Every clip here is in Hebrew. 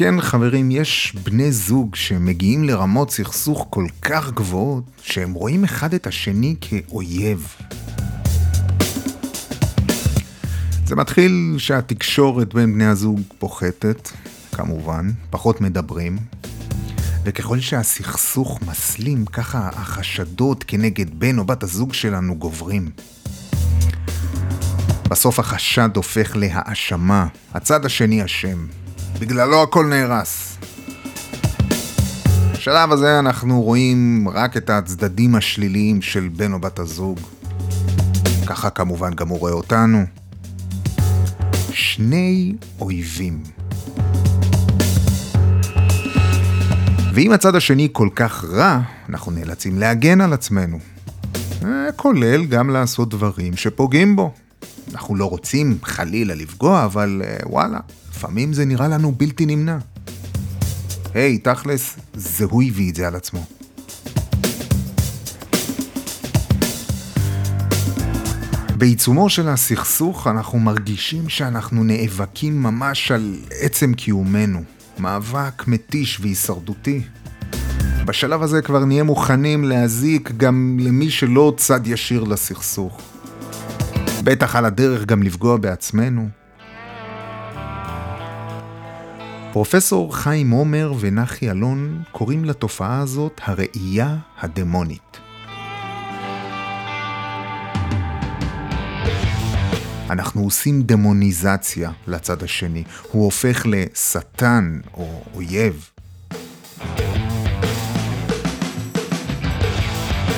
כן, חברים, יש בני זוג שמגיעים לרמות סכסוך כל כך גבוהות, שהם רואים אחד את השני כאויב. זה מתחיל שהתקשורת בין בני הזוג פוחתת, כמובן, פחות מדברים, וככל שהסכסוך מסלים, ככה החשדות כנגד בן או בת הזוג שלנו גוברים. בסוף החשד הופך להאשמה, הצד השני אשם. בגללו הכל נהרס. בשלב הזה אנחנו רואים רק את הצדדים השליליים של בן או בת הזוג. ככה כמובן גם הוא רואה אותנו. שני אויבים. ואם הצד השני כל כך רע, אנחנו נאלצים להגן על עצמנו. אה, כולל גם לעשות דברים שפוגעים בו. אנחנו לא רוצים חלילה לפגוע, אבל אה, וואלה, לפעמים זה נראה לנו בלתי נמנע. היי, hey, תכלס, זה הוא הביא את זה על עצמו. בעיצומו של הסכסוך אנחנו מרגישים שאנחנו נאבקים ממש על עצם קיומנו. מאבק מתיש והישרדותי. בשלב הזה כבר נהיה מוכנים להזיק גם למי שלא צד ישיר לסכסוך. בטח על הדרך גם לפגוע בעצמנו. פרופסור חיים עומר ונחי אלון קוראים לתופעה הזאת הראייה הדמונית. אנחנו עושים דמוניזציה לצד השני, הוא הופך לשטן או אויב.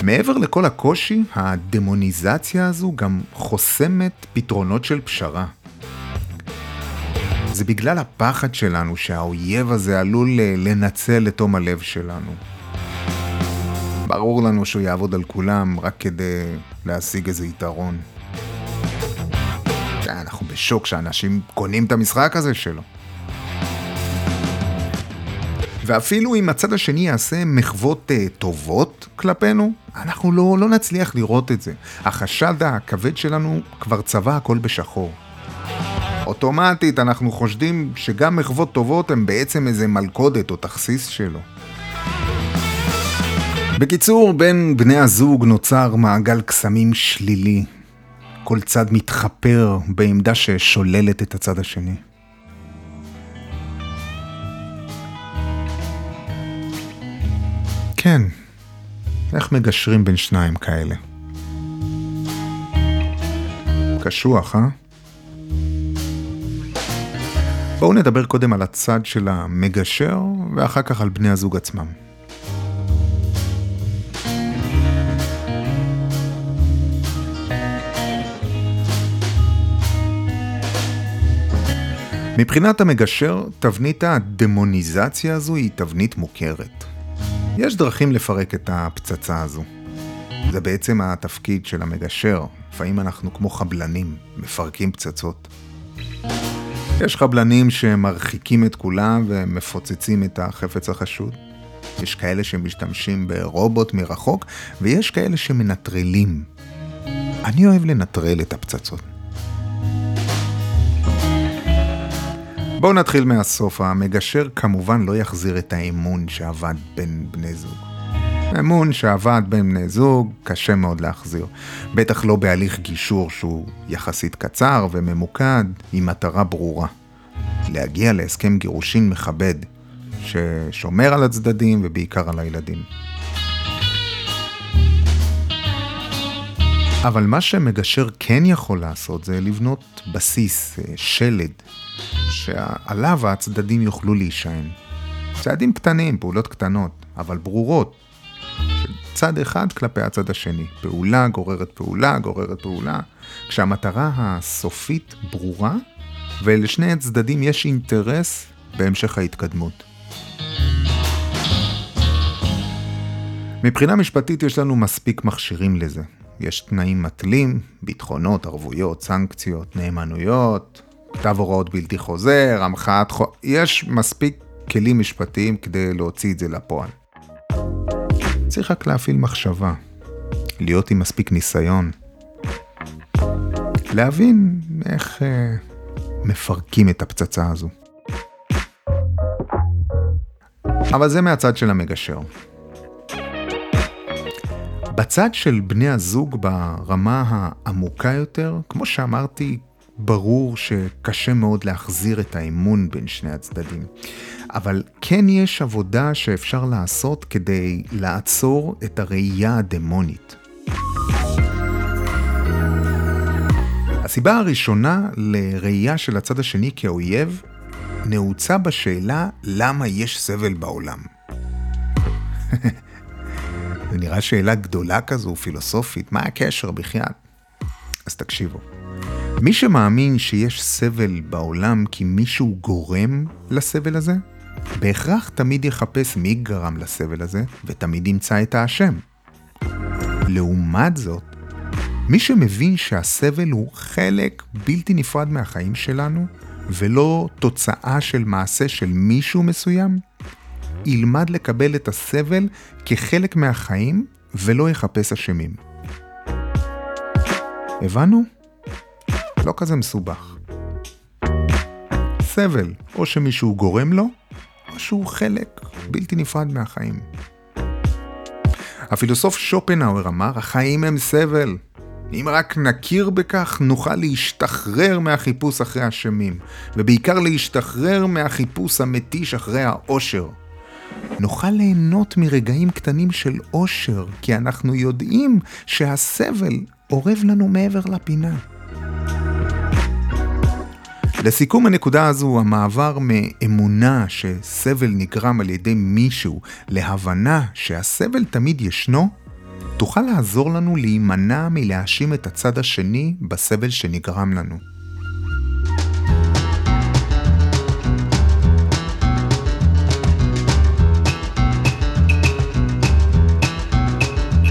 מעבר לכל הקושי, הדמוניזציה הזו גם חוסמת פתרונות של פשרה. זה בגלל הפחד שלנו שהאויב הזה עלול לנצל את תום הלב שלנו. ברור לנו שהוא יעבוד על כולם רק כדי להשיג איזה יתרון. אנחנו בשוק שאנשים קונים את המשחק הזה שלו. ואפילו אם הצד השני יעשה מחוות uh, טובות כלפינו, אנחנו לא, לא נצליח לראות את זה. החשד הכבד שלנו כבר צבע הכל בשחור. אוטומטית אנחנו חושדים שגם מחוות טובות הן בעצם איזה מלכודת או תכסיס שלו. בקיצור, בין בני הזוג נוצר מעגל קסמים שלילי. כל צד מתחפר בעמדה ששוללת את הצד השני. כן, איך מגשרים בין שניים כאלה? קשוח, אה? בואו נדבר קודם על הצד של המגשר, ואחר כך על בני הזוג עצמם. מבחינת המגשר, תבנית הדמוניזציה הזו היא תבנית מוכרת. יש דרכים לפרק את הפצצה הזו. זה בעצם התפקיד של המגשר. לפעמים אנחנו כמו חבלנים, מפרקים פצצות. יש חבלנים שמרחיקים את כולם ומפוצצים את החפץ החשוד. יש כאלה שמשתמשים ברובוט מרחוק, ויש כאלה שמנטרלים. אני אוהב לנטרל את הפצצות. בואו נתחיל מהסוף. המגשר כמובן לא יחזיר את האמון שעבד בין בני זוג. אמון שעבד בין בני זוג קשה מאוד להחזיר. בטח לא בהליך גישור שהוא יחסית קצר וממוקד עם מטרה ברורה. להגיע להסכם גירושין מכבד, ששומר על הצדדים ובעיקר על הילדים. אבל מה שמגשר כן יכול לעשות זה לבנות בסיס, אה, שלד, שעליו הצדדים יוכלו להישען. צעדים קטנים, פעולות קטנות, אבל ברורות. צד אחד כלפי הצד השני. פעולה גוררת פעולה, גוררת פעולה. כשהמטרה הסופית ברורה, ולשני הצדדים יש אינטרס בהמשך ההתקדמות. מבחינה משפטית יש לנו מספיק מכשירים לזה. יש תנאים מתלים, ביטחונות, ערבויות, סנקציות, נאמנויות, כתב הוראות בלתי חוזר, המחאת חוק, יש מספיק כלים משפטיים כדי להוציא את זה לפועל. צריך רק להפעיל מחשבה, להיות עם מספיק ניסיון, להבין איך אה, מפרקים את הפצצה הזו. אבל זה מהצד של המגשר. בצד של בני הזוג ברמה העמוקה יותר, כמו שאמרתי, ברור שקשה מאוד להחזיר את האמון בין שני הצדדים. אבל כן יש עבודה שאפשר לעשות כדי לעצור את הראייה הדמונית. הסיבה הראשונה לראייה של הצד השני כאויב נעוצה בשאלה למה יש סבל בעולם. זה נראה שאלה גדולה כזו, פילוסופית, מה הקשר בכלל? אז תקשיבו. מי שמאמין שיש סבל בעולם כי מישהו גורם לסבל הזה, בהכרח תמיד יחפש מי גרם לסבל הזה, ותמיד ימצא את האשם. לעומת זאת, מי שמבין שהסבל הוא חלק בלתי נפרד מהחיים שלנו, ולא תוצאה של מעשה של מישהו מסוים, ילמד לקבל את הסבל כחלק מהחיים ולא יחפש אשמים. הבנו? לא כזה מסובך. סבל, או שמישהו גורם לו, שהוא חלק בלתי נפרד מהחיים. הפילוסוף שופנהאואר אמר, החיים הם סבל. אם רק נכיר בכך, נוכל להשתחרר מהחיפוש אחרי אשמים, ובעיקר להשתחרר מהחיפוש המתיש אחרי האושר. נוכל ליהנות מרגעים קטנים של אושר, כי אנחנו יודעים שהסבל אורב לנו מעבר לפינה. לסיכום הנקודה הזו, המעבר מאמונה שסבל נגרם על ידי מישהו להבנה שהסבל תמיד ישנו, תוכל לעזור לנו להימנע מלהאשים את הצד השני בסבל שנגרם לנו.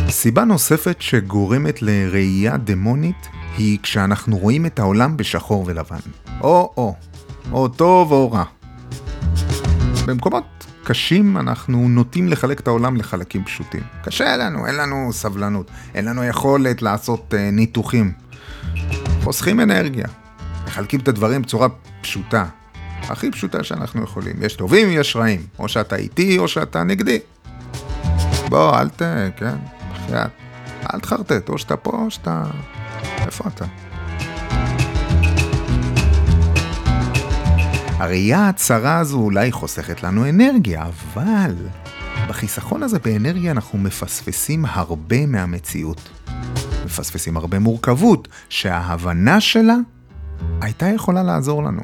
סיבה נוספת שגורמת לראייה דמונית היא כשאנחנו רואים את העולם בשחור ולבן. או-או, או טוב או רע. במקומות קשים אנחנו נוטים לחלק את העולם לחלקים פשוטים. קשה לנו, אין לנו סבלנות, אין לנו יכולת לעשות uh, ניתוחים. חוסכים אנרגיה, מחלקים את הדברים בצורה פשוטה. הכי פשוטה שאנחנו יכולים. יש טובים, יש רעים. או שאתה איתי או שאתה נגדי. בוא, אל ת... כן, בחייאת. אל תחרטט, או שאתה פה או שאתה... איפה אתה? הראייה הצרה הזו אולי חוסכת לנו אנרגיה, אבל בחיסכון הזה באנרגיה אנחנו מפספסים הרבה מהמציאות. מפספסים הרבה מורכבות, שההבנה שלה הייתה יכולה לעזור לנו.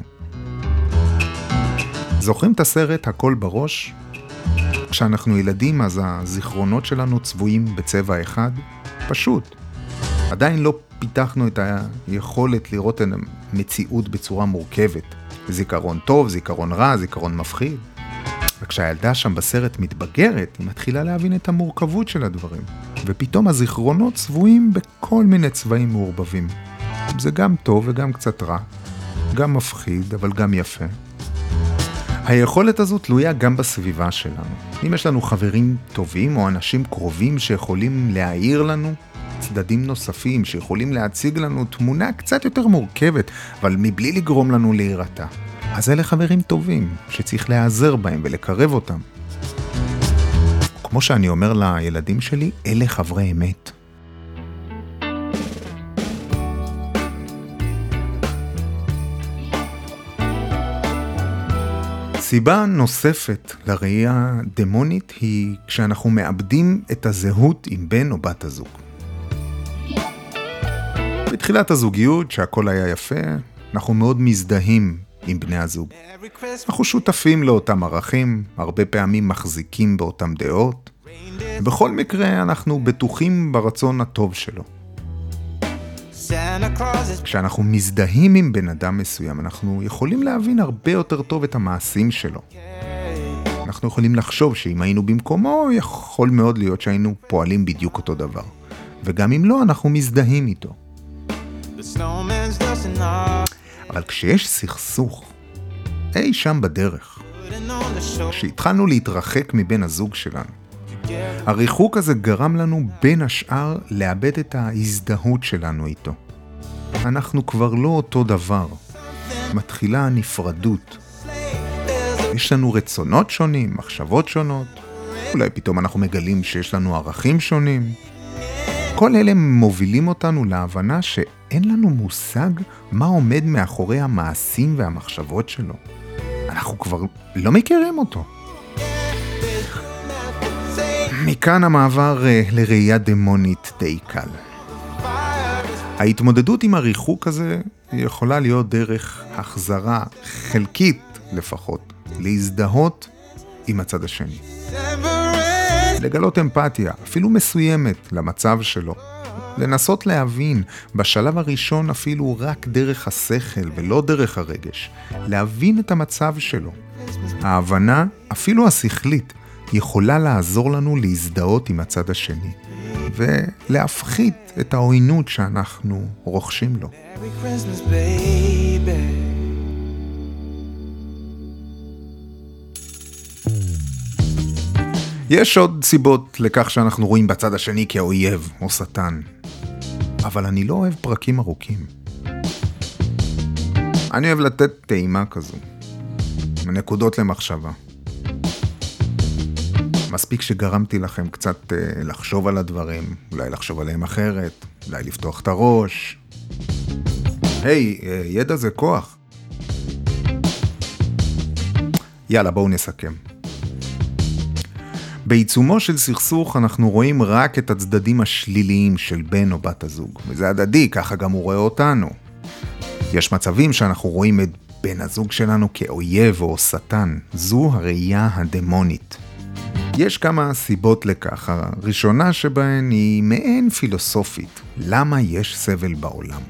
זוכרים את הסרט הכל בראש? כשאנחנו ילדים אז הזיכרונות שלנו צבועים בצבע אחד? פשוט. עדיין לא פיתחנו את היכולת לראות את המציאות בצורה מורכבת. זיכרון טוב, זיכרון רע, זיכרון מפחיד. וכשהילדה שם בסרט מתבגרת, היא מתחילה להבין את המורכבות של הדברים. ופתאום הזיכרונות צבועים בכל מיני צבעים מעורבבים. זה גם טוב וגם קצת רע. גם מפחיד, אבל גם יפה. היכולת הזו תלויה גם בסביבה שלנו. אם יש לנו חברים טובים או אנשים קרובים שיכולים להעיר לנו, צדדים נוספים שיכולים להציג לנו תמונה קצת יותר מורכבת, אבל מבלי לגרום לנו להירתע. אז אלה חברים טובים, שצריך להיעזר בהם ולקרב אותם. כמו שאני אומר לילדים שלי, אלה חברי אמת. סיבה נוספת לראייה דמונית היא כשאנחנו מאבדים את הזהות עם בן או בת הזוג. בתחילת הזוגיות, שהכל היה יפה, אנחנו מאוד מזדהים עם בני הזוג. אנחנו שותפים לאותם ערכים, הרבה פעמים מחזיקים באותם דעות. בכל מקרה, אנחנו בטוחים ברצון הטוב שלו. כשאנחנו מזדהים עם בן אדם מסוים, אנחנו יכולים להבין הרבה יותר טוב את המעשים שלו. אנחנו יכולים לחשוב שאם היינו במקומו, יכול מאוד להיות שהיינו פועלים בדיוק אותו דבר. וגם אם לא, אנחנו מזדהים איתו. אבל כשיש סכסוך, אי שם בדרך, כשהתחלנו להתרחק מבן הזוג שלנו, הריחוק הזה גרם לנו בין השאר לאבד את ההזדהות שלנו איתו. אנחנו כבר לא אותו דבר. מתחילה הנפרדות. יש לנו רצונות שונים, מחשבות שונות, אולי פתאום אנחנו מגלים שיש לנו ערכים שונים. כל אלה מובילים אותנו להבנה שאין לנו מושג מה עומד מאחורי המעשים והמחשבות שלו. אנחנו כבר לא מכירים אותו. מכאן המעבר אה, לראייה דמונית די קל. ההתמודדות עם הריחוק הזה יכולה להיות דרך החזרה חלקית לפחות, להזדהות עם הצד השני. לגלות אמפתיה, אפילו מסוימת, למצב שלו. לנסות להבין, בשלב הראשון אפילו רק דרך השכל ולא דרך הרגש, להבין את המצב שלו. ההבנה, אפילו השכלית, יכולה לעזור לנו להזדהות עם הצד השני, ולהפחית את העוינות שאנחנו רוכשים לו. יש עוד סיבות לכך שאנחנו רואים בצד השני כאויב או שטן, אבל אני לא אוהב פרקים ארוכים. אני אוהב לתת טעימה כזו, נקודות למחשבה. מספיק שגרמתי לכם קצת אה, לחשוב על הדברים, אולי לחשוב עליהם אחרת, אולי לפתוח את הראש. היי, אה, ידע זה כוח. יאללה, בואו נסכם. בעיצומו של סכסוך אנחנו רואים רק את הצדדים השליליים של בן או בת הזוג, וזה הדדי, ככה גם הוא רואה אותנו. יש מצבים שאנחנו רואים את בן הזוג שלנו כאויב או שטן, זו הראייה הדמונית. יש כמה סיבות לכך, הראשונה שבהן היא מעין פילוסופית, למה יש סבל בעולם?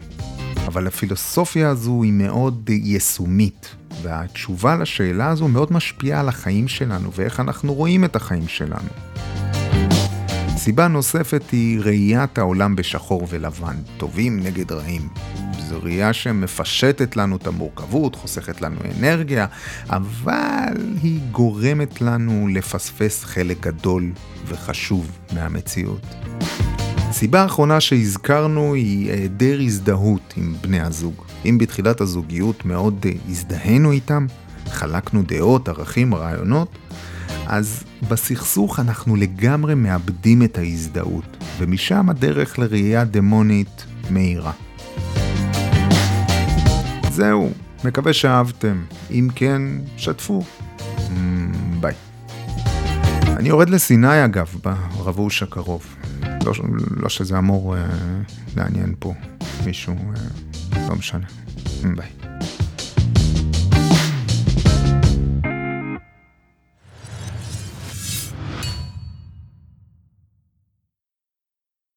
אבל הפילוסופיה הזו היא מאוד יישומית, והתשובה לשאלה הזו מאוד משפיעה על החיים שלנו ואיך אנחנו רואים את החיים שלנו. סיבה נוספת היא ראיית העולם בשחור ולבן, טובים נגד רעים. זו ראייה שמפשטת לנו את המורכבות, חוסכת לנו אנרגיה, אבל היא גורמת לנו לפספס חלק גדול וחשוב מהמציאות. סיבה אחרונה שהזכרנו היא היעדר הזדהות עם בני הזוג. אם בתחילת הזוגיות מאוד הזדהינו איתם, חלקנו דעות, ערכים, רעיונות, אז בסכסוך אנחנו לגמרי מאבדים את ההזדהות, ומשם הדרך לראייה דמונית מהירה. זהו, מקווה שאהבתם. אם כן, שתפו. ביי. אני יורד לסיני אגב, ברבוש הקרוב. לא, לא שזה אמור אה, לעניין פה מישהו, אה, לא משנה. ביי.